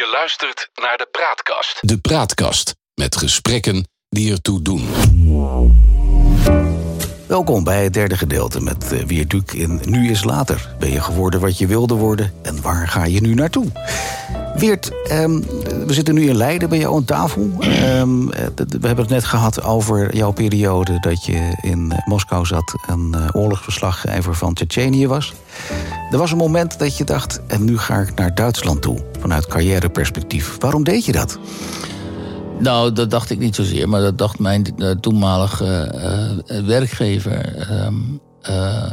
Je luistert naar de Praatkast. De Praatkast met gesprekken die ertoe doen. Welkom bij het derde gedeelte met uh, Wierduk in Nu is Later. Ben je geworden wat je wilde worden en waar ga je nu naartoe? Weert, um, we zitten nu in Leiden bij jou aan tafel. Um, we hebben het net gehad over jouw periode dat je in Moskou zat... en uh, oorlogsverslaggever van Tsjetsjenië was. Er was een moment dat je dacht, en nu ga ik naar Duitsland toe... vanuit carrièreperspectief. Waarom deed je dat? Nou, dat dacht ik niet zozeer, maar dat dacht mijn uh, toenmalige werkgever. Uh,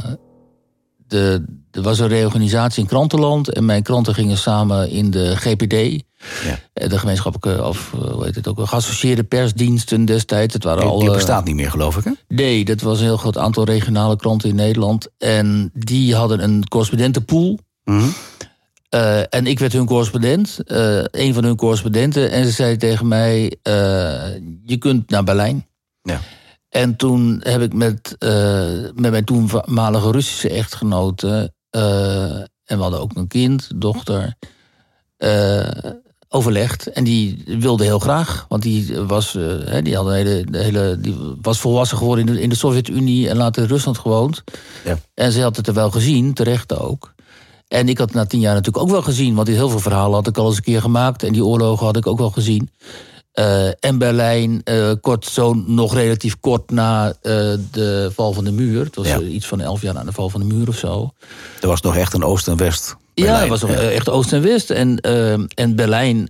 de, er was een reorganisatie in krantenland en mijn kranten gingen samen in de GPD. Ja. De gemeenschappelijke, of hoe heet het ook, geassocieerde persdiensten destijds. Het waren die, al, die bestaat niet meer, geloof ik, hè? Nee, dat was een heel groot aantal regionale kranten in Nederland. En die hadden een correspondentenpool. Mm -hmm. Uh, en ik werd hun correspondent, uh, een van hun correspondenten. En ze zei tegen mij: uh, Je kunt naar Berlijn. Ja. En toen heb ik met, met mijn toenmalige Russische echtgenote. en we hadden ook een kind, dochter. overlegd. En die wilde heel graag. Want die was, die had een hele, de hele, die was volwassen geworden in de, in de Sovjet-Unie. En later in Rusland gewoond. Ja. En ze had het er wel gezien, terecht ook. En ik had na tien jaar natuurlijk ook wel gezien, want heel veel verhalen had ik al eens een keer gemaakt. En die oorlogen had ik ook wel gezien. Uh, en Berlijn, uh, kort, zo nog relatief kort na uh, de val van de muur. Het was Ja. iets van elf jaar na de val van de muur of zo. Er was nog echt een Oost en West. Ja, het was nog echt Oost en West. En, en Berlijn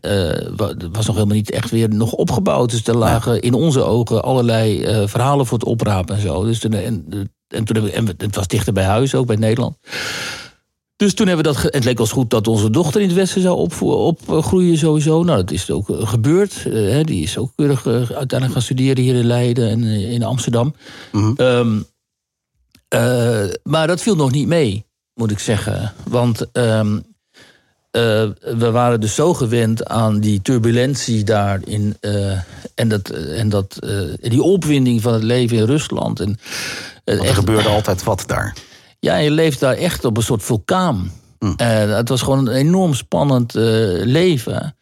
was nog helemaal niet echt weer nog opgebouwd. Dus er lagen in onze ogen allerlei verhalen voor het oprapen en zo. Dus toen, en, en, toen en het was dichter bij huis, ook bij Nederland. Dus toen hebben we dat. Het leek ons goed dat onze dochter in het Westen zou opgroeien op, uh, sowieso. Nou, dat is ook uh, gebeurd. Uh, die is ook keurig uiteindelijk gaan studeren hier in Leiden en in Amsterdam. Mhm. Um, maar dat viel nog niet mee, moet ik zeggen. Want um, we waren dus zo gewend aan die turbulentie daar in, en, dat, en dat, die opwinding van het leven in Rusland. En, er gebeurde altijd wat daar. Ja, je leeft daar echt op een soort vulkaan. Mm. Uh, het was gewoon een enorm spannend uh, leven.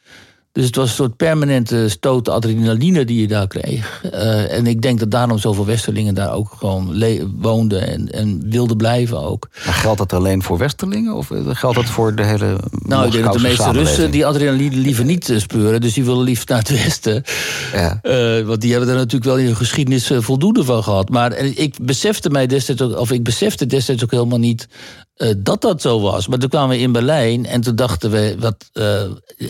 Dus het was een soort permanente stoot adrenaline die je daar kreeg. Uh, en ik denk dat daarom zoveel Westerlingen daar ook gewoon woonden en, en wilden blijven ook. Maar geldt dat alleen voor Westerlingen of geldt dat voor de hele. Nou, ik denk dat de meeste Russen die adrenaline liever niet speuren. Dus die willen liefst naar het Westen. Ja. Uh, want die hebben er natuurlijk wel in hun geschiedenis voldoende van gehad. Maar ik besefte mij destijds ook, of ik besefte destijds ook helemaal niet uh, dat dat zo was. Maar toen kwamen we in Berlijn en toen dachten we, wat, uh,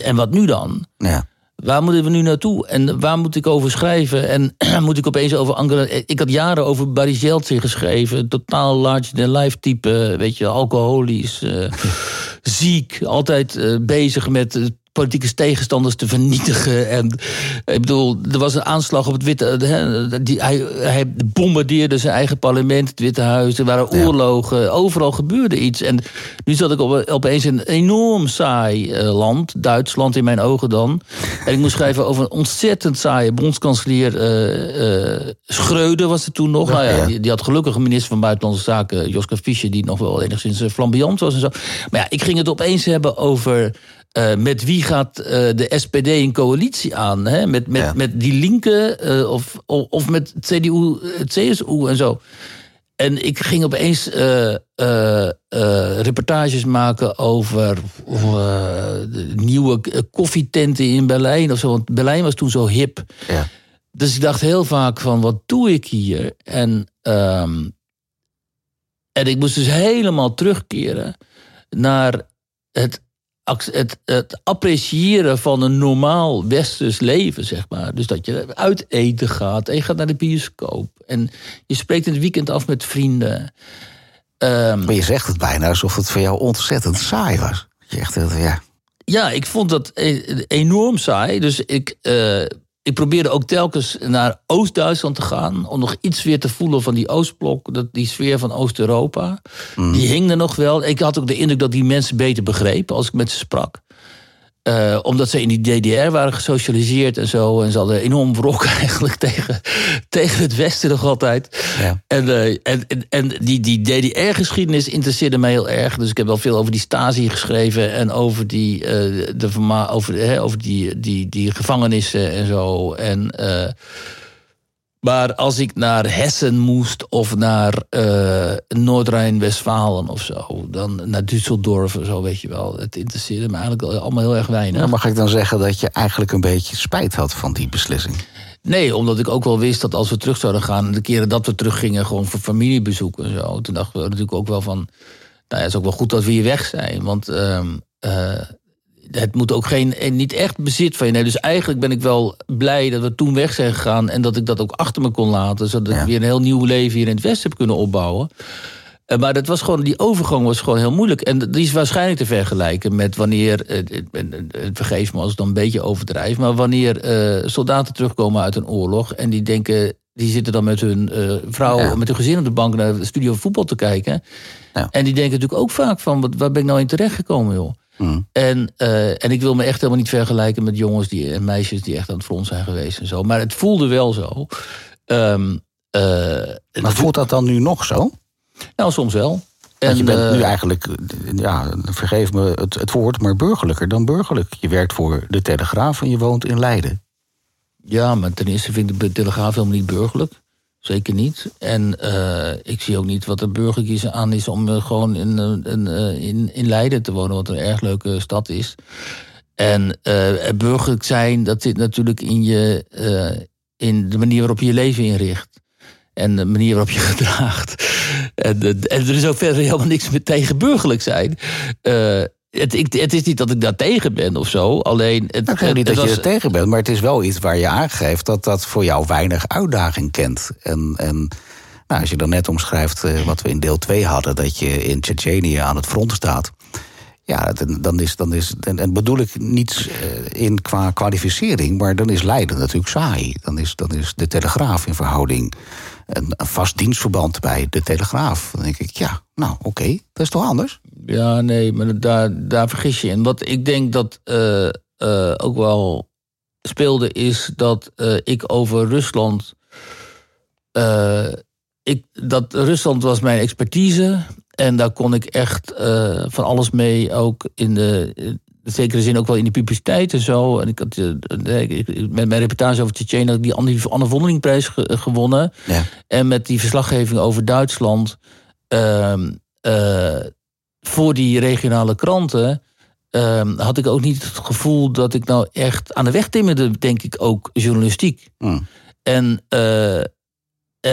en wat nu dan? Ja. Waar moeten we nu naartoe? En waar moet ik over schrijven? En moet ik opeens over Angela... Ik had jaren over Barry Zeltzer geschreven. Totaal large-than-life type. Weet je, alcoholisch. Uh, ziek. Altijd bezig met politieke tegenstanders te vernietigen. En ik bedoel, er was een aanslag op het Witte... He, die, hij, hij bombardeerde zijn eigen parlement, het Witte Huis. Er waren oorlogen, ja. overal gebeurde iets. En nu zat ik op, opeens in een enorm saai uh, land. Duitsland in mijn ogen dan. En ik moest schrijven over een ontzettend saaie bondskanselier. Uh, uh, Schreuder was er toen nog. Ja, nou ja, die, die, had gelukkig een minister van Buitenlandse Zaken, Joska Fischer... die nog wel enigszins flamboyant was en zo. Maar ja, ik ging het opeens hebben over... Uh, met wie gaat uh, de SPD een coalitie aan? Hè? Met, met, ja. met die linken uh, of, of, of, met CDU, CSU en zo. En ik ging opeens reportages maken over nieuwe koffietenten in Berlijn of zo. Want Berlijn was toen zo hip. Ja. Dus ik dacht heel vaak van, wat doe ik hier? En, um, en ik moest dus helemaal terugkeren naar het het, het, appreciëren van een normaal westers leven, zeg maar. Dus dat je uit eten gaat en je gaat naar de bioscoop. En je spreekt in het weekend af met vrienden. Um, maar je zegt het bijna alsof het voor jou ontzettend saai was. Je echt, ja. ja, ik vond dat enorm saai. Dus ik, uh, ik probeerde ook telkens naar Oost-Duitsland te gaan... om nog iets weer te voelen van die Oostblok, dat, die sfeer van Oost-Europa. Mm. Die hing er nog wel. Ik had ook de indruk dat die mensen beter begrepen als ik met ze sprak. Uh, omdat ze in die DDR waren gesocialiseerd en zo. En ze hadden enorm wrok eigenlijk tegen, tegen het Westen nog altijd. Ja. En, uh, en, en, en, die, die DDR-geschiedenis interesseerde mij heel erg. Dus ik heb wel veel over die Stasi geschreven. En over die, uh, de, over, hè, over die, die, die gevangenissen en zo. En maar als ik naar Hessen moest of naar uh, Noord-Rijn-Westfalen of zo, dan naar Düsseldorf of zo, weet je wel. Het interesseerde me eigenlijk allemaal heel erg weinig. Maar mag ik dan zeggen dat je eigenlijk een beetje spijt had van die beslissing? Nee, omdat ik ook wel wist dat als we terug zouden gaan, de keren dat we teruggingen, gewoon voor familiebezoek en zo. Toen dachten we natuurlijk ook wel van, nou ja, het is ook wel goed dat we hier weg zijn. Want uh, het moet ook geen, niet echt bezit van je. Nee, dus eigenlijk ben ik wel blij dat we toen weg zijn gegaan... en dat ik dat ook achter me kon laten... zodat ik weer een heel nieuw leven hier in het Westen heb kunnen opbouwen. Eh, maar dat was gewoon, die overgang was gewoon heel moeilijk. En die is waarschijnlijk te vergelijken met wanneer... vergeef me als ik dan een beetje overdrijf... maar wanneer uh, soldaten terugkomen uit een oorlog... en die denken, die zitten dan met hun uh, vrouw, met hun gezin op de bank... naar de studio voetbal te kijken. Ja. En die denken natuurlijk ook vaak van... waar ben ik nou in terechtgekomen, joh? Mm. En, uh, en ik wil me echt helemaal niet vergelijken met jongens die, en meisjes die echt aan het front zijn geweest en zo. Maar het voelde wel zo. Um, uh, maar voelt dat dan nu nog zo? Nou, soms wel. Want en, je bent nu eigenlijk, ja, vergeef me het, het woord, maar burgerlijker dan burgerlijk. Je werkt voor de Telegraaf en je woont in Leiden. Ja, maar ten eerste vind ik de Telegraaf helemaal niet burgerlijk. Zeker niet. En uh, ik zie ook niet wat er burgerlijk aan is om uh, gewoon in, uh, in, in Leiden te wonen, wat een erg leuke stad is. En burgerlijk zijn, dat zit natuurlijk in, je, in de manier waarop je je leven inricht. En de manier waarop je gedraagt. En, en er is ook verder helemaal niks meer tegen burgerlijk zijn. Het, ik, het, is niet dat ik daar tegen ben of zo. Alleen het, nou, ik niet dat je er tegen bent, maar het is wel iets waar je aangeeft dat dat voor jou weinig uitdaging kent. En, en nou, als je dan net omschrijft uh, wat we in deel 2 hadden, dat je in Tsjetsjenië aan het front staat. Ja, dan is, dan is, en, bedoel ik niet uh, in qua kwalificering, maar dan is Leiden natuurlijk saai. Dan is, dan is de Telegraaf in verhouding een, vast dienstverband bij de Telegraaf. Dan denk ik, ja, nou oké, dat is toch anders? Ja, nee, maar daar, daar vergis je in. Wat ik denk dat uh, uh, ook wel speelde, is dat ik over Rusland. ik, dat Rusland was mijn expertise. En daar kon ik echt van alles mee, ook in de, in zekere zin ook wel in de publiciteit en zo. En ik had met mijn reportage over Tsjetsjen had ik die Anne Vondelingprijs gewonnen. Ja. En met die verslaggeving over Duitsland. Uh, voor die regionale kranten ehm, had ik ook niet het gevoel dat ik nou echt aan de weg timmerde, denk ik ook journalistiek. Hmm. En,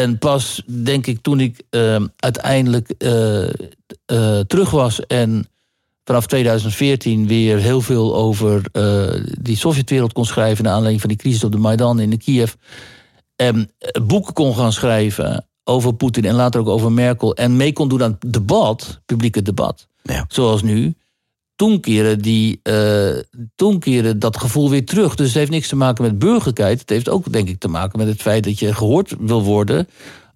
en pas, denk ik, toen ik uh, uiteindelijk uh, terug was en vanaf 2014 weer heel veel over die Sovjetwereld kon schrijven, naar aanleiding van die crisis op de Maidan in de Kiev. En boeken kon gaan schrijven over Poetin en later ook over Merkel. En mee kon doen aan het debat, publieke debat. Ja. Zoals nu. Toen keren, die, uh, toen keren dat gevoel weer terug. Dus het heeft niks te maken met burgerlijkheid. Het heeft ook, denk ik, te maken met het feit dat je gehoord wil worden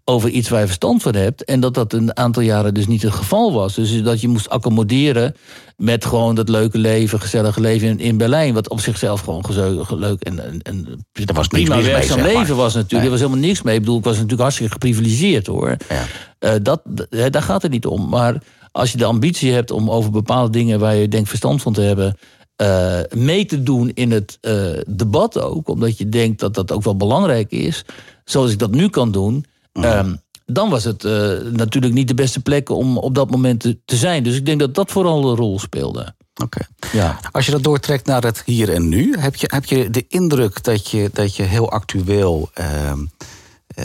over iets waar je verstand van hebt. En dat dat een aantal jaren dus niet het geval was. Dus dat je moest accommoderen met gewoon dat leuke leven, gezellige leven in, in Berlijn. Wat op zichzelf gewoon leuk en, en, en dat was prima werkzaam leven was natuurlijk. Er was helemaal niks mee. Ik bedoel, ik was natuurlijk hartstikke geprivilegeerd hoor. Ja. Uh, dat, daar gaat het niet om. Maar als je de ambitie hebt om over bepaalde dingen waar je denkt verstand van te hebben. Uh, mee te doen in het uh, debat ook, omdat je denkt dat dat ook wel belangrijk is, zoals ik dat nu kan doen, Um, dan was het uh, natuurlijk niet de beste plek om op dat moment te, te, zijn. Dus ik denk dat dat vooral een rol speelde. Oké. Ja. Als je dat doortrekt naar het hier en nu, heb je, heb je de indruk dat je, dat je heel actueel uh,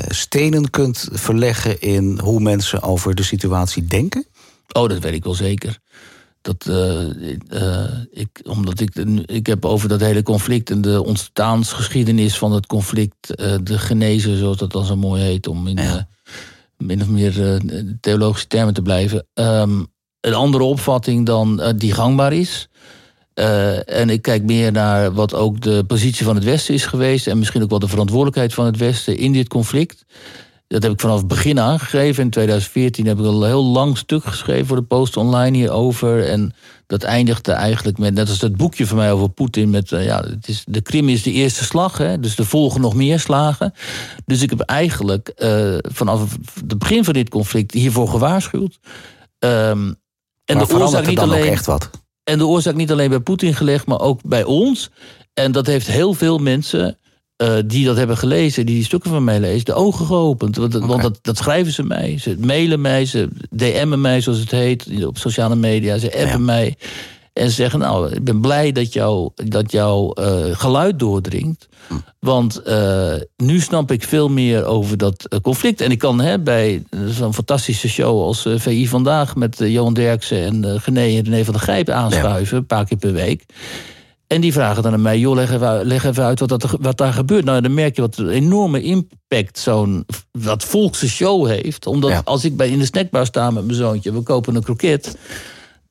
stenen kunt verleggen in hoe mensen over de situatie denken? Oh, dat weet ik wel zeker. Dat, uh, ik, omdat ik, ik heb over dat hele conflict en de ontstaansgeschiedenis van het conflict, uh, de genezen, zoals dat dan zo mooi heet, om in ja. min of meer theologische termen te blijven. Um, een andere opvatting dan die gangbaar is. en ik kijk meer naar wat ook de positie van het Westen is geweest. En misschien ook wel de verantwoordelijkheid van het Westen in dit conflict. Dat heb ik vanaf het begin aangegeven. In 2014 heb ik al een heel lang stuk geschreven voor de Post Online hierover. En dat eindigde eigenlijk met, net als dat boekje van mij over Poetin, met uh, ja, het is, de Krim is de eerste slag, hè, dus er volgen nog meer slagen. Dus ik heb eigenlijk uh, vanaf het begin van dit conflict hiervoor gewaarschuwd. Um, en maar de oorzaak niet alleen. Echt wat? En de oorzaak niet alleen bij Poetin gelegd, maar ook bij ons. En dat heeft heel veel mensen uh, die dat hebben gelezen, die die stukken van mij lezen, de ogen geopend. Want, okay. want dat, dat, schrijven ze mij. Ze mailen mij, ze DM'en mij, zoals het heet, op sociale media. Ze appen ja. mij. En ze zeggen, nou, ik ben blij dat, jou, dat jouw uh, geluid doordringt. Hm. Want uh, nu snap ik veel meer over dat conflict. En ik kan hè, bij zo'n fantastische show als VI Vandaag... met Johan Derksen en Gené en René van der Grijp aanschuiven... een paar keer per week. En die vragen dan aan mij, joh, leg even, leg even uit wat, dat, wat daar gebeurt. Nou, dan merk je wat een enorme impact zo'n wat volkse show heeft. Omdat ja. als ik bij in de snackbar sta met mijn zoontje, we kopen een kroket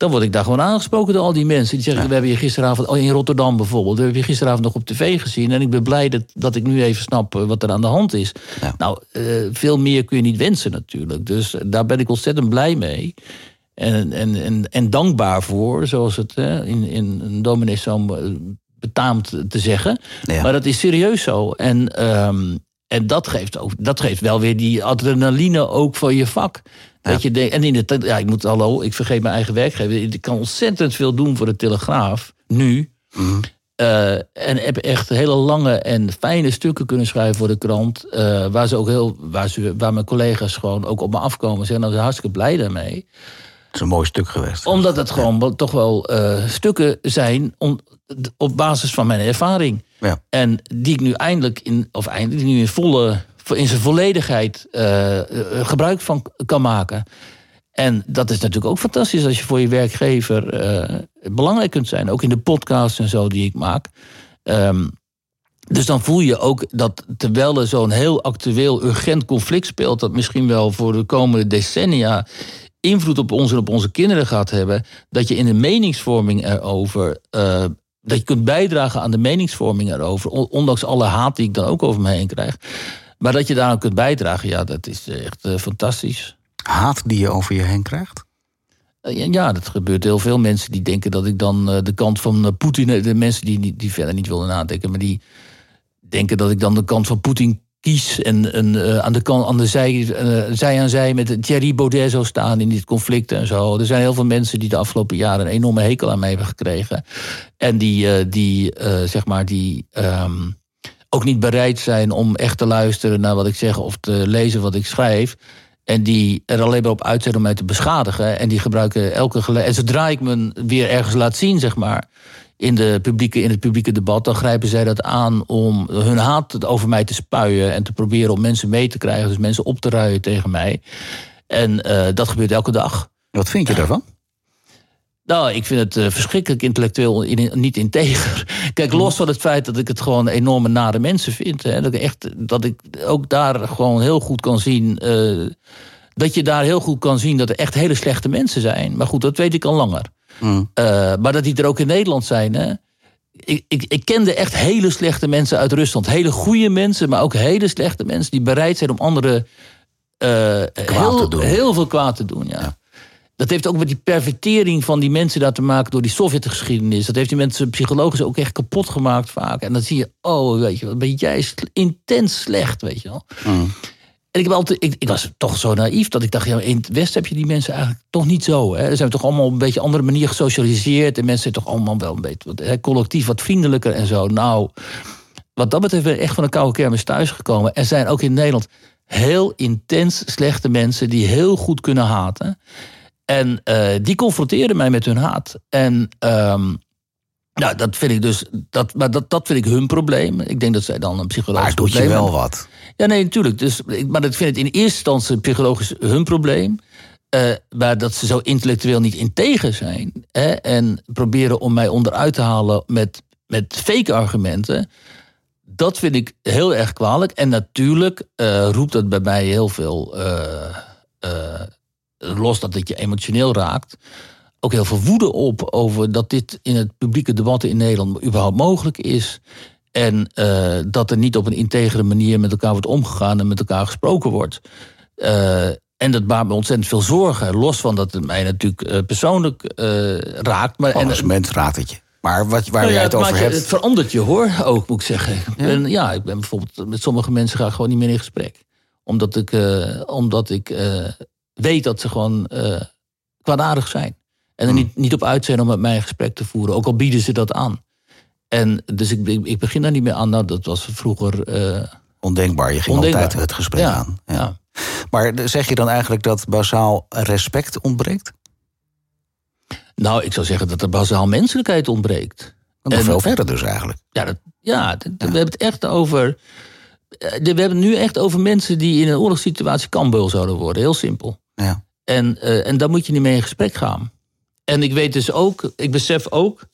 dan word ik daar gewoon aangesproken door al die mensen. Die zeggen, ja. we hebben je gisteravond, oh, in Rotterdam bijvoorbeeld... we hebben je gisteravond nog op tv gezien... en ik ben blij dat, dat ik nu even snap eh, wat er aan de hand is. Ja. Nou, uh, veel meer kun je niet wensen natuurlijk. Dus daar ben ik ontzettend blij mee. En, en, en, en dankbaar voor, zoals het hè, in, in een dominee zo betaamt te zeggen. Ja. Maar dat is serieus zo. En, um, en dat, geeft ook, dat geeft wel weer die adrenaline ook voor je vak. Dat je denkt, en in de ja, ik moet hallo, ik vergeet mijn eigen werkgever. Ik kan ontzettend veel doen voor de Telegraaf nu. Mm. Uh, en heb echt hele lange en fijne stukken kunnen schrijven voor de krant. Uh, waar ze ook heel, waar, ze, waar mijn collega's gewoon ook op me afkomen. Zeggen, nou, zijn hartstikke blij daarmee. Het is een mooi stuk geweest. Omdat het gewoon ja. toch wel uh, stukken zijn om, op basis van mijn ervaring. Ja. En die ik nu eindelijk in, of eindelijk nu in volle in zijn volledigheid uh, gebruik van kan maken. En dat is natuurlijk ook fantastisch als je voor je werkgever uh, belangrijk kunt zijn. Ook in de podcasts en zo die ik maak. Um, dus dan voel je ook dat terwijl er zo'n heel actueel, urgent conflict speelt, dat misschien wel voor de komende decennia invloed op ons en op onze kinderen gaat hebben, dat je in de meningsvorming erover. Uh, dat je kunt bijdragen aan de meningsvorming erover, ondanks alle haat die ik dan ook over me heen krijg. Maar dat je daar aan kunt bijdragen, ja, dat is echt uh, fantastisch. Haat die je over je heen krijgt? Uh, ja, dat gebeurt heel veel mensen die denken dat ik dan de kant van Poetin... de mensen die, die verder niet willen nadenken... maar die denken dat ik dan de kant van Poetin kies... en, en aan, de kant, aan de zij, zij aan zij met Thierry Baudet staan in dit conflict en zo. Er zijn heel veel mensen die de afgelopen jaren... een enorme hekel aan mij hebben gekregen. En die, die zeg maar, die... Um, ook niet bereid zijn om echt te luisteren naar wat ik zeg of te lezen wat ik schrijf. En die er alleen maar op uit zijn om mij te beschadigen. En die gebruiken elke gelegenheid. En zodra ik me weer ergens laat zien, zeg maar. In, de publieke, in het publieke debat, dan grijpen zij dat aan om hun haat over mij te spuien. En te proberen om mensen mee te krijgen. Dus mensen op te ruien tegen mij. En uh, dat gebeurt elke dag. Wat vind je daarvan? Nou, ik vind het uh, verschrikkelijk intellectueel in, niet integer. Kijk, los van het feit dat ik het gewoon enorme nare mensen vind. Hè, dat, ik echt, dat ik ook daar gewoon heel goed kan zien. Uh, dat je daar heel goed kan zien dat er echt hele slechte mensen zijn. Maar goed, dat weet ik al langer. Mm. Uh, maar dat die er ook in Nederland zijn. Hè. Ik, ik, ik kende echt hele slechte mensen uit Rusland. Hele goede mensen, maar ook hele slechte mensen die bereid zijn om anderen heel, heel, veel kwaad te doen. ja. ja. Dat heeft ook met die pervertering van die mensen daar te maken door die Sovjetgeschiedenis. Dat heeft die mensen psychologisch ook echt kapot gemaakt vaak. En dan zie je, oh, weet je, wat ben jij intens slecht, weet je wel. Mm. En ik, heb altijd, ik, ik, was toch zo naïef dat ik dacht, ja, in het Westen heb je die mensen eigenlijk toch niet zo. Hè? Ze zijn toch allemaal op een beetje andere manier gesocialiseerd. En mensen zijn toch allemaal wel een beetje hè, collectief wat vriendelijker en zo. Nou, wat dat betreft ben ik echt van een koude kermis thuisgekomen. Er zijn ook in Nederland heel intens slechte mensen die heel goed kunnen haten. En uh, die confronteerden mij met hun haat. En um, nou, dat vind ik dus. Dat, maar dat, dat vind ik hun probleem. Ik denk dat zij dan een psychologisch probleem hebben. Maar doet je wel wat? Ja, nee, natuurlijk. Dus, maar ik vind het in eerste instantie psychologisch hun probleem. Uh, maar dat ze zo intellectueel niet integer zijn. Hè, en proberen om mij onderuit te halen met, met fake argumenten. Dat vind ik heel erg kwalijk. En natuurlijk uh, roept dat bij mij heel veel. Uh, los dat het je emotioneel raakt, ook heel veel woede op over dat dit in het publieke debat in Nederland überhaupt mogelijk is. En uh, dat er niet op een integere manier met elkaar wordt omgegaan en met elkaar gesproken wordt. Uh, en dat baart me ontzettend veel zorgen. Los van dat het mij natuurlijk uh, persoonlijk raakt. Maar, Als en, mens raakt het je. Maar wat, waar nou jij het over hebt. Het verandert je hoor, ook moet ik zeggen. Ja, en, ja ik ben bijvoorbeeld met sommige mensen ga ik gewoon niet meer in gesprek. Omdat ik, eh, omdat ik eh, weet dat ze gewoon eh kwaadaardig zijn. En er Hmm. niet, niet op uit zijn om met mij een gesprek te voeren. Ook al bieden ze dat aan. En dus ik, ik, ik begin daar niet meer aan. Nou, dat was vroeger eh, Ondenkbaar, je ging ondenkbaar. altijd het gesprek ja, aan. Ja. ja. Maar zeg je dan eigenlijk dat bazaal respect ontbreekt? Nou, ik zou zeggen dat er bazaal menselijkheid ontbreekt. Nog En- veel verder dus eigenlijk. Ja, dat, ja, dat- we hebben het echt over. eh, We hebben het nu echt over mensen die in een oorlogssituatie kambeul zouden worden. Heel simpel. Ja. En, eh, en daar moet je niet mee in gesprek gaan. En ik weet dus ook, ik besef ook,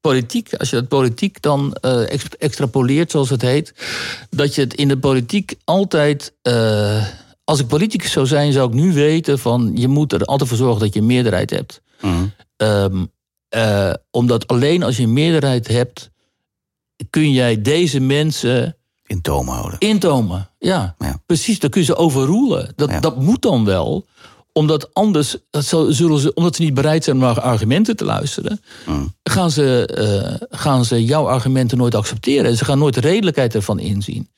politiek, als je dat politiek dan ex- extrapoleert, zoals het heet, dat je het in de politiek altijd. eh, als ik politicus zou zijn, zou ik nu weten van je moet er altijd voor zorgen dat je een meerderheid hebt. Mhm. Ehm, eh, omdat alleen als je een meerderheid hebt, kun jij deze mensen In toom houden. intomen. Ja, Ja. precies. Dan kun je ze overroelen. Dat, Ja. dat moet dan wel. Omdat anders, dat zullen ze, omdat ze niet bereid zijn om naar argumenten te luisteren, Mhm. Gaan, ze, eh, gaan ze jouw argumenten nooit accepteren. En ze gaan nooit de redelijkheid ervan inzien.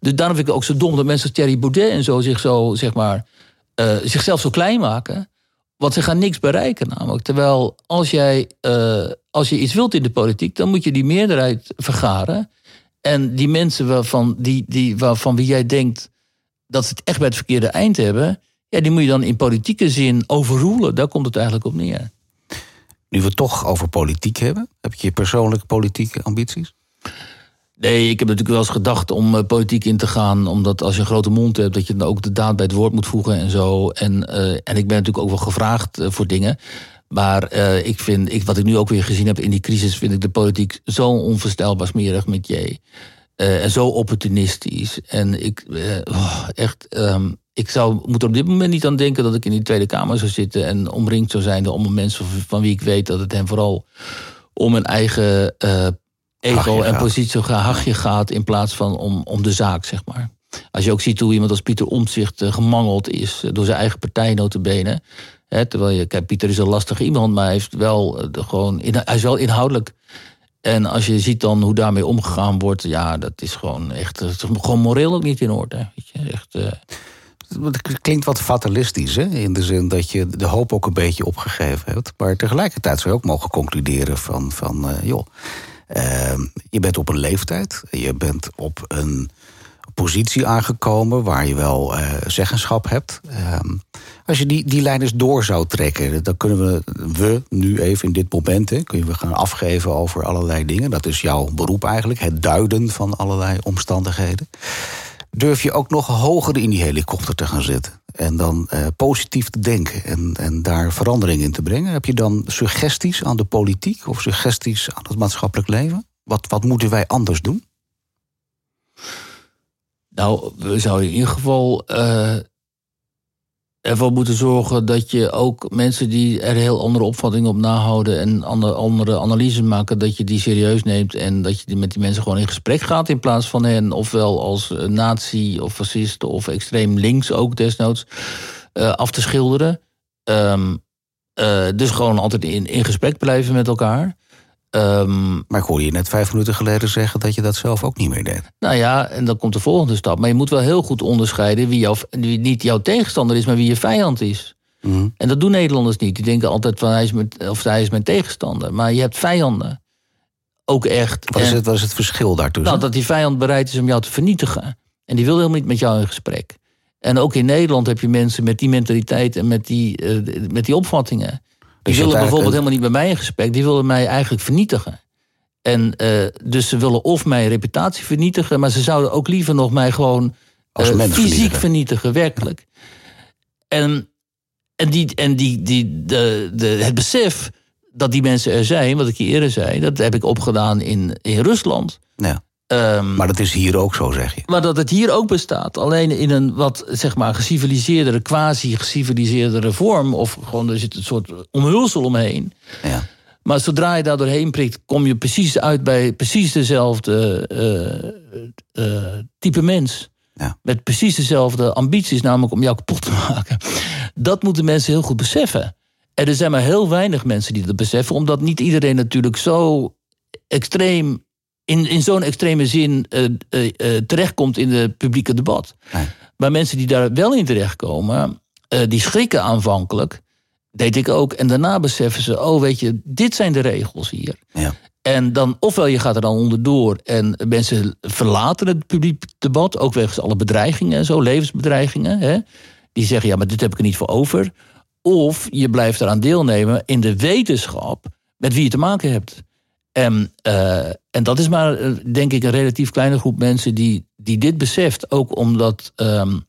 Dus daarom vind ik het ook zo dom dat mensen als Thierry Baudet en zo zich zo, zeg maar, eh, zichzelf zo klein maken. Want ze gaan niks bereiken namelijk. Terwijl als, jij, eh, als je iets wilt in de politiek, dan moet je die meerderheid vergaren. En die mensen waarvan, die, die, waarvan wie jij denkt dat ze het echt bij het verkeerde eind hebben, ja, die moet je dan in politieke zin overroelen. Daar komt het eigenlijk op neer. Nu we het toch over politiek hebben, heb je persoonlijke politieke ambities? Nee, ik heb natuurlijk wel eens gedacht om eh, politiek in te gaan. Omdat als je een grote mond hebt, dat je dan ook de daad bij het woord moet voegen en zo. En, eh, en ik ben natuurlijk ook wel gevraagd eh, voor dingen. Maar ik vind, ik, wat ik nu ook weer gezien heb in die crisis, vind ik de politiek zo onvoorstelbaar smerig met je. En zo opportunistisch. En ik, oh, echt, ehm, ik zou, moet er op dit moment niet aan denken dat ik in die Tweede Kamer zou zitten en omringd zou zijn door mensen van, wie ik weet dat het hen vooral om een eigen eh, ego en gaat. positie ga- hachje gaat in plaats van om, om de zaak, zeg maar. Als je ook ziet hoe iemand als Pieter Omtzigt eh, gemangeld is eh, door zijn eigen partij notabene. Hè, terwijl je, kijk, Pieter is een lastig iemand, maar hij, heeft wel, gewoon, in- hij is wel inhoudelijk. En als je ziet dan hoe daarmee omgegaan wordt, ja, dat is gewoon echt, het is gewoon moreel ook niet in orde. Weet je, echt, Het klinkt wat fatalistisch, hè? in de zin dat je de hoop ook een beetje opgegeven hebt. Maar tegelijkertijd zou je ook mogen concluderen van, van eh, joh, eh, je bent op een leeftijd, je bent op een positie aangekomen waar je wel eh, zeggenschap hebt. Eh, als je die, die lijn eens door zou trekken, dan kunnen we, we nu even in dit moment, hè, kun je we gaan afgeven over allerlei dingen. Dat is jouw beroep eigenlijk, het duiden van allerlei omstandigheden durf je ook nog hoger in die helikopter te gaan zitten. En dan eh, positief te denken en, en daar verandering in te brengen. Heb je dan suggesties aan de politiek of suggesties aan het maatschappelijk leven? Wat, wat moeten wij anders doen? Nou, we zouden in ieder geval eh, ervoor moeten zorgen dat je ook mensen die er heel andere opvattingen op nahouden en andere, andere analyses maken, dat je die serieus neemt en dat je met die mensen gewoon in gesprek gaat in plaats van hen ofwel als nazi of fascist of extreem links ook desnoods eh, af te schilderen. Ehm, eh, dus gewoon altijd in, in gesprek blijven met elkaar. Ehm, Maar ik hoorde je net vijf minuten geleden zeggen dat je dat zelf ook niet meer deed. nou ja, en dan komt de volgende stap. Maar je moet wel heel goed onderscheiden wie, jouw, wie niet jouw tegenstander is, maar wie je vijand is. Mhm. En dat doen Nederlanders niet. Die denken altijd van hij is mijn, of hij is mijn tegenstander. Maar je hebt vijanden. Ook echt. Wat, is En- het, wat is het verschil daartussen? nou, dat die vijand bereid is om jou te vernietigen. En die wil helemaal niet met jou in gesprek. En ook in Nederland heb je mensen met die mentaliteit en met die, eh, met die opvattingen. Die willen bijvoorbeeld helemaal niet bij mij in gesprek. Die willen mij eigenlijk vernietigen. En eh, dus ze willen of mijn reputatie vernietigen, maar ze zouden ook liever nog mij gewoon Als eh, fysiek vernietigen. vernietigen, werkelijk. En, en, die, en die, die, de, de, het besef dat die mensen er zijn, wat ik je eerder zei, dat heb ik opgedaan in, in Rusland. Ja. Ehm, Maar dat is hier ook zo, zeg je. maar dat het hier ook bestaat. Alleen in een wat zeg maar geciviliseerdere, quasi-geciviliseerdere vorm. Of gewoon er zit een soort omhulsel omheen. Ja. Maar zodra je daar doorheen prikt, kom je precies uit bij precies dezelfde uh, uh, type mens. Ja. Met precies dezelfde ambities, namelijk om jou kapot te maken. Dat moeten mensen heel goed beseffen. En er zijn maar heel weinig mensen die dat beseffen, omdat niet iedereen natuurlijk zo extreem, in, in zo'n extreme zin uh, uh, uh, terechtkomt in het publieke debat. Nee. Maar mensen die daar wel in terechtkomen, die schrikken aanvankelijk. Deed ik ook. En daarna beseffen ze, oh weet je, dit zijn de regels hier. Ja. En dan, ofwel je gaat er dan onderdoor en mensen verlaten het publiek debat, ook wegens alle bedreigingen en zo, levensbedreigingen. Hè? Die zeggen, ja, maar dit heb ik er niet voor over. Of je blijft eraan deelnemen in de wetenschap met wie je te maken hebt. En, uh, en dat is maar, denk ik, een relatief kleine groep mensen die, die dit beseft. Ook omdat um,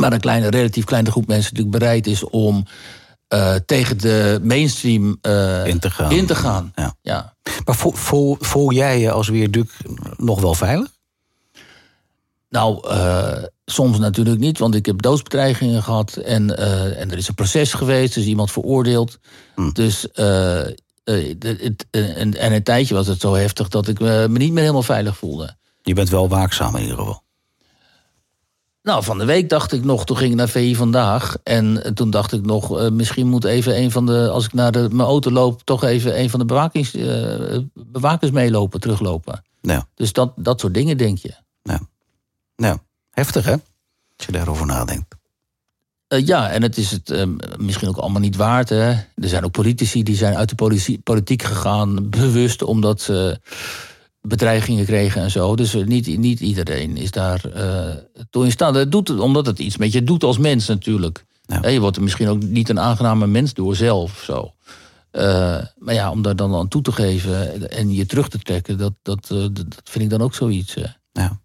maar een kleine, relatief kleine groep mensen natuurlijk bereid is om uh, tegen de mainstream uh, in te gaan. In te gaan. Ja. ja. Maar voel, voel, voel jij je als Weerduk nog wel veilig? Nou, uh, soms natuurlijk niet, want ik heb doodsbedreigingen gehad en, en er is een proces geweest, er is iemand veroordeeld. Hm. Dus en, en een tijdje was het zo heftig dat ik me niet meer helemaal veilig voelde. Je bent wel waakzaam in ieder geval. Nou, van de week dacht ik nog, toen ging ik naar VI vandaag. En toen dacht ik nog, uh, misschien moet even een van de, als ik naar de, mijn auto loop, toch even een van de bewakings, uh, bewakers meelopen, teruglopen. Ja. Dus dat, dat soort dingen denk je. Ja. Nou, heftig hè, als je daarover nadenkt. Uh, ja, en het is het uh, misschien ook allemaal niet waard. Hè? Er zijn ook politici die zijn uit de politiek, politiek gegaan, bewust omdat ze bedreigingen kregen en zo. Dus niet, niet iedereen is daar uh, toe in staat. Het doet, omdat het iets met je doet als mens natuurlijk. Ja. Je wordt er misschien ook niet een aangename mens door zelf. Zo. Maar ja, om daar dan aan toe te geven en je terug te trekken, dat, dat, dat vind ik dan ook zoiets. Ja.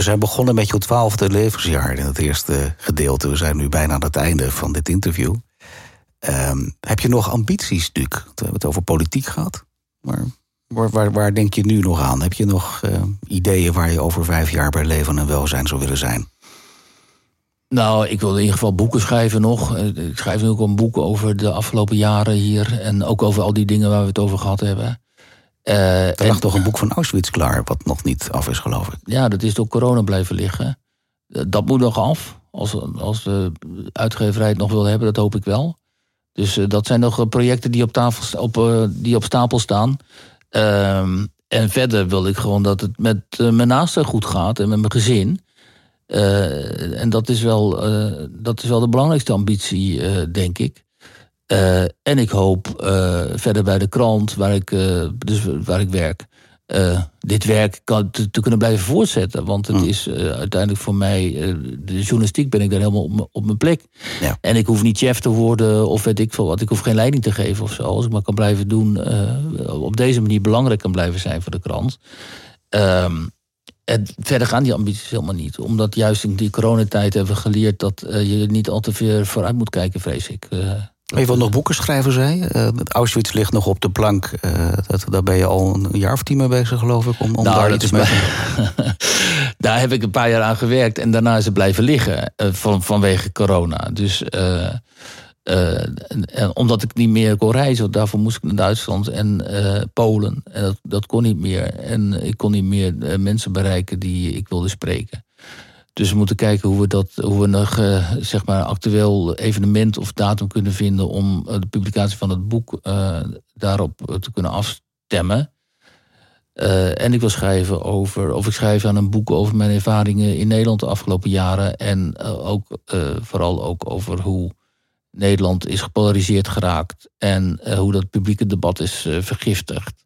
We zijn begonnen met je twaalfde levensjaar in het eerste gedeelte. We zijn nu bijna aan het einde van dit interview. Um, heb je nog ambities, Duc? We hebben het over politiek gehad. Maar Waar, waar, denk je nu nog aan? Heb je nog uh, ideeën waar je over vijf jaar bij leven en welzijn zou willen zijn? Nou, ik wil in ieder geval boeken schrijven nog. Ik schrijf nu ook een boek over de afgelopen jaren hier. En ook over al die dingen waar we het over gehad hebben. Uh, er lag en, toch een boek van Auschwitz klaar, wat nog niet af is, geloof ik. Ja, dat is door corona blijven liggen. Dat moet nog af. Als, als de uitgeverij het nog wil hebben, dat hoop ik wel. Dus uh, dat zijn nog projecten die op, tafel, op, uh, die op stapel staan. Um, en verder wil ik gewoon dat het met mijn naasten goed gaat en met mijn gezin. En dat is, wel, dat is wel de belangrijkste ambitie, denk ik. En ik hoop verder bij de krant, waar ik, dus waar ik werk, dit werk kan, te, te, kunnen blijven voortzetten. Want het Mm. is uiteindelijk voor mij, de journalistiek ben ik daar helemaal op, op mijn plek. Ja. En ik hoef niet chef te worden of weet ik veel wat. Ik hoef geen leiding te geven of zo. Als ik maar kan blijven doen, op deze manier belangrijk kan blijven zijn voor de krant. Um, en verder gaan die ambities helemaal niet. Omdat juist in die coronatijd hebben we geleerd dat je niet al te veel vooruit moet kijken, vrees ik. Je nog boeken schrijven, zei je? Uh, Auschwitz ligt nog op de plank. Uh, dat, daar ben je al een jaar of tien mee bezig, geloof ik. Om, om nou, daar iets mee te Daar heb ik een paar jaar aan gewerkt. En daarna is het blijven liggen. Uh, van, vanwege corona. Dus... En, en, omdat ik niet meer kon reizen, daarvoor moest ik naar Duitsland en Polen. En dat, dat, kon niet meer. En ik kon niet meer mensen bereiken die ik wilde spreken. Dus we moeten kijken hoe we, dat, hoe we nog uh, zeg maar actueel evenement of datum kunnen vinden om uh, de publicatie van het boek uh, daarop te kunnen afstemmen. en ik wil schrijven over, of ik schrijf aan een boek over mijn ervaringen in Nederland de afgelopen jaren. En ook vooral ook over hoe Nederland is gepolariseerd geraakt. En hoe dat publieke debat is vergiftigd.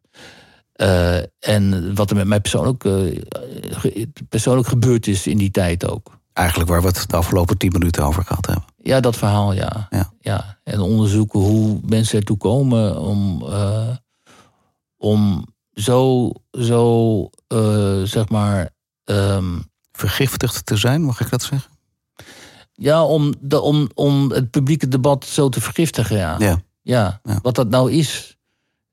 Uh, en wat er met mij persoonlijk, uh, ge persoonlijk gebeurd is in die tijd ook. Eigenlijk waar we het de afgelopen tien minuten over gehad hebben. Ja, dat verhaal, ja. Ja. ja. En onderzoeken hoe mensen ertoe komen om, uh, om zo, zo zeg maar. Um, Vergiftigd te zijn, mag ik dat zeggen? Ja, om, de, om, om het publieke debat zo te vergiftigen, ja. Ja. ja. ja. Wat dat nou is.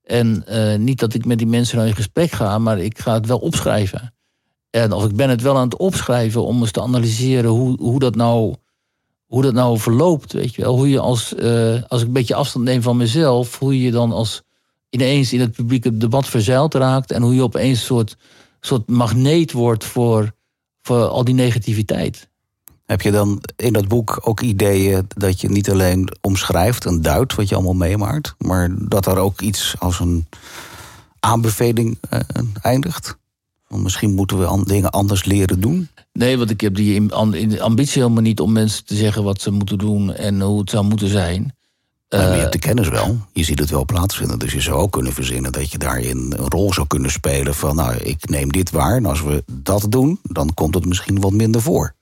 En uh, niet dat ik met die mensen nou in gesprek ga, maar ik ga het wel opschrijven. En of ik ben het wel aan het opschrijven om eens te analyseren hoe, hoe dat nou. hoe dat nou verloopt, weet je wel. Hoe je als, eh, als ik een beetje afstand neem van mezelf, hoe je dan als ineens in het publieke debat verzeild raakt en hoe je opeens een soort, soort magneet wordt voor, voor al die negativiteit. Heb je dan in dat boek ook ideeën dat je niet alleen omschrijft en duidt wat je allemaal meemaakt, maar dat er ook iets als een aanbeveling uh, eindigt? Want misschien moeten we dingen anders leren doen. Nee, want ik heb die ambitie helemaal niet om mensen te zeggen wat ze moeten doen en hoe het zou moeten zijn. Maar je hebt de kennis wel. Je ziet het wel plaatsvinden. Dus je zou ook kunnen verzinnen dat je daarin een rol zou kunnen spelen. Van nou, ik neem dit waar. En als we dat doen, dan komt het misschien wat minder voor.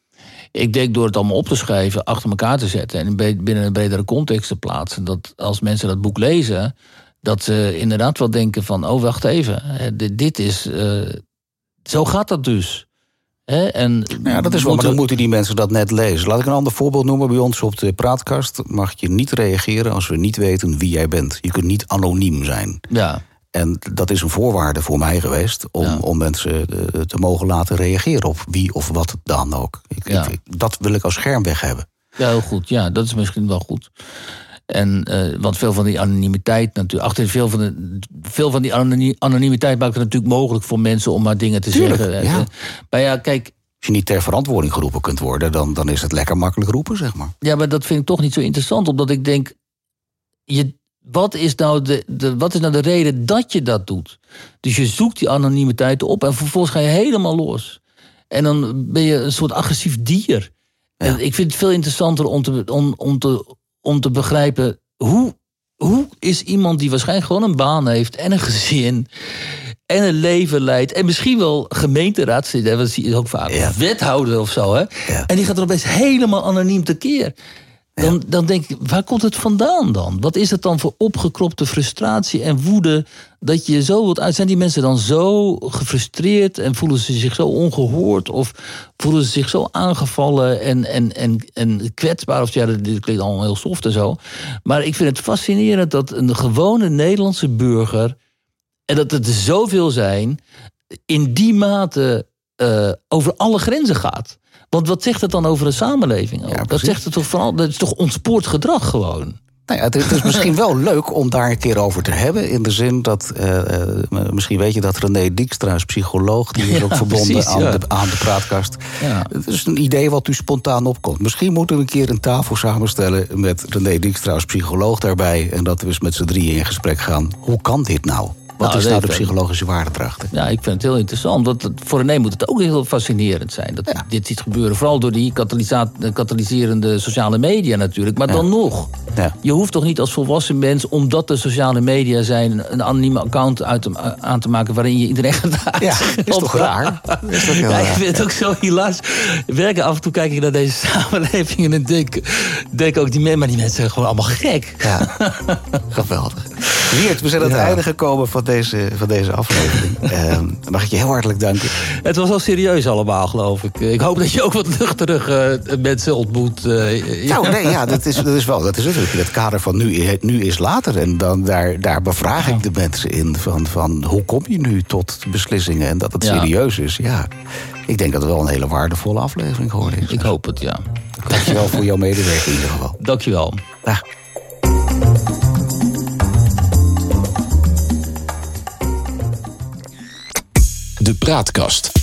Ik denk door het allemaal op te schrijven, achter elkaar te zetten en binnen een bredere context te plaatsen. Dat als mensen dat boek lezen, dat ze inderdaad wel denken van, oh wacht even, dit is, uh, zo gaat dat dus. En, ja, dat is wel, maar dan moeten die mensen dat net lezen. Laat ik een ander voorbeeld noemen. Bij ons op de praatkast mag je niet reageren als we niet weten wie jij bent. Je kunt niet anoniem zijn. Ja. En dat is een voorwaarde voor mij geweest om, om mensen eh, te mogen laten reageren op wie of wat dan ook. Ik, ik, dat wil ik als scherm weg hebben. Ja, heel goed. Ja, dat is misschien wel goed. En, uh, want veel van die anonimiteit natuurlijk. Achter veel van, de, veel van die anonimiteit maakt het natuurlijk mogelijk voor mensen om maar dingen te zeggen. Ja. Maar ja, kijk. Als je niet ter verantwoording geroepen kunt worden, dan, dan is het lekker makkelijk roepen, zeg maar. Ja, maar dat vind ik toch niet zo interessant, omdat ik denk. Je, wat, is nou de, de, wat is nou de reden dat je dat doet? Dus je zoekt die anonimiteit op en vervolgens ga je helemaal los. En dan ben je een soort agressief dier. En ik vind het veel interessanter om te, om, om te om te begrijpen hoe, hoe is iemand die waarschijnlijk gewoon een baan heeft en een gezin en een leven leidt en misschien wel gemeenteraadslid, dat zie je ook vaak, wethouder of zo, hè? En die gaat er opeens helemaal anoniem tekeer. Dan, dan denk ik, waar komt het vandaan dan? Wat is het dan voor opgekropte frustratie en woede dat je zo wilt uit? Zijn die mensen dan zo gefrustreerd en voelen ze zich zo ongehoord of voelen ze zich zo aangevallen en, en, en, en kwetsbaar? Of ja, dit klinkt allemaal heel soft en zo. Maar ik vind het fascinerend dat een gewone Nederlandse burger, en dat het er zoveel zijn, in die mate uh, over alle grenzen gaat. Want wat zegt het dan over een samenleving? Ja, dat zegt het toch vooral, dat is toch ontspoord gedrag gewoon. Nou ja, het, is misschien wel leuk om daar een keer over te hebben. In de zin dat, uh, misschien weet je dat René Dijkstra is psycholoog. Die is ook verbonden aan, de, aan de praatkast. Het is een idee wat u spontaan opkomt. Misschien moeten we een keer een tafel samenstellen met René Dijkstra als psycholoog daarbij. En dat we eens met z'n drieën in gesprek gaan. Hoe kan dit nou? Wat nou, is nou de psychologische waardedracht? Ja, ik vind het heel interessant. Want voor een moet het ook heel fascinerend zijn. Dat dit ziet gebeuren. Vooral door die katalyserende sociale media natuurlijk. Maar dan nog. Ja. Je hoeft toch niet als volwassen mens, omdat er sociale media zijn... een anonieme account uit aan te maken waarin je iedereen gaat Ja, is toch raar? Is toch ja, ik vind het ook zo hilarisch. Werken af en toe kijk ik naar deze samenleving en denk, denk ook... Die, maar die mensen zijn gewoon allemaal gek. Ja, geweldig. Wiert, we zijn aan het einde gekomen van deze, van deze aflevering. uh, mag ik je heel hartelijk danken. Het was wel serieus allemaal, geloof ik. Ik hoop dat je ook wat luchtige uh, mensen ontmoet. Uh, nou, nee, ja, dat is, dat is wel. Dat is natuurlijk het kader van nu, nu is later. En dan daar, daar bevraag ik de mensen in van, van hoe kom je nu tot beslissingen en dat het serieus is. Ja, ik denk dat het wel een hele waardevolle aflevering geworden is. Ik hoop het, ja. Dankjewel voor jouw medewerking in ieder geval. Dankjewel. Ja. De Praatkast.